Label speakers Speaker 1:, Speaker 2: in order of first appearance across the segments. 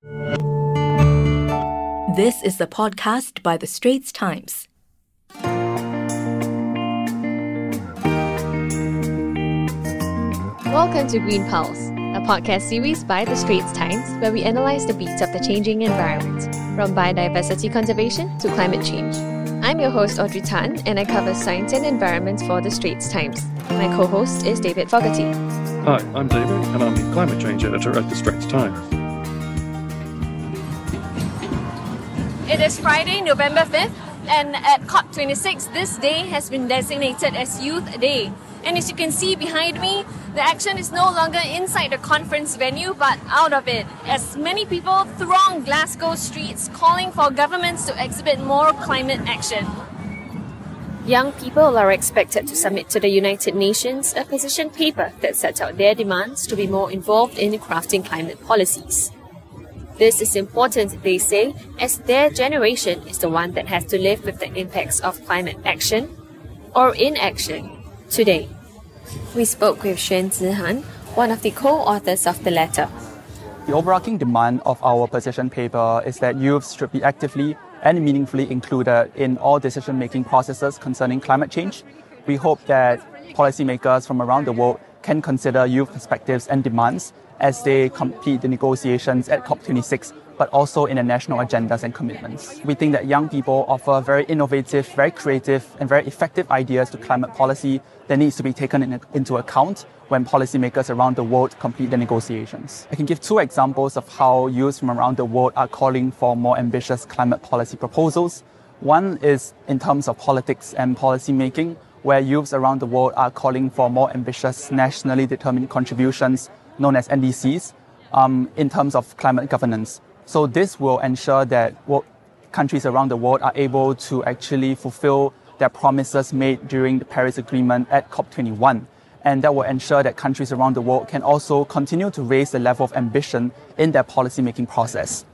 Speaker 1: This is the podcast by The Straits Times.
Speaker 2: Welcome to Green Pulse, a podcast series by The Straits Times where we analyze the beats of the changing environment, from biodiversity conservation to climate change. I'm your host, Audrey Tan, and I cover science and environment for The Straits Times. My co host is David Fogarty.
Speaker 3: Hi, I'm David, and I'm the climate change editor at The Straits Times.
Speaker 2: It is Friday, November 5th, and at COP26, this day has been designated as Youth Day. And as you can see behind me, the action is no longer inside the conference venue but out of it, as many people throng Glasgow streets calling for governments to exhibit more climate action. Young people are expected to submit to the United Nations a position paper that sets out their demands to be more involved in crafting climate policies. This is important, they say, as their generation is the one that has to live with the impacts of climate action or inaction today. We spoke with Xuan Zihan, one of the co-authors of the letter.
Speaker 4: The overarching demand of our position paper is that youths should be actively and meaningfully included in all decision-making processes concerning climate change. We hope that policymakers from around the world can consider youth perspectives and demands as they complete the negotiations at COP26, but also in the national agendas and commitments. We think that young people offer very innovative, very creative, and very effective ideas to climate policy that needs to be taken in, into account when policymakers around the world complete the negotiations. I can give two examples of how youths from around the world are calling for more ambitious climate policy proposals. One is in terms of politics and policy making, where youths around the world are calling for more ambitious nationally determined contributions known as NDCs, um, in terms of climate governance. So this will ensure that countries around the world are able to actually fulfill their promises made during the Paris Agreement at COP21. And that will ensure that countries around the world can also continue to raise the level of ambition in their policymaking process.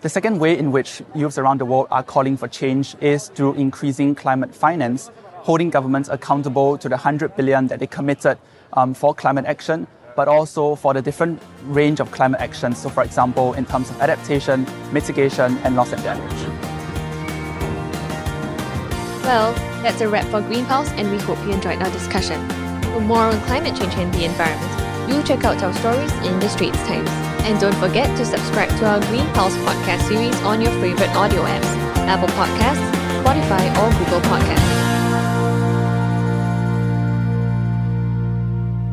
Speaker 4: The second way in which youths around the world are calling for change is through increasing climate finance, holding governments accountable to the 100 billion that they committed um, for climate action but also for the different range of climate actions. So, for example, in terms of adaptation, mitigation, and loss and damage.
Speaker 2: Well, that's a wrap for Green Pulse, and we hope you enjoyed our discussion. For more on climate change and the environment, do check out our stories in the Straits Times. And don't forget to subscribe to our Green Pulse podcast series on your favorite audio apps Apple Podcasts, Spotify, or Google Podcasts.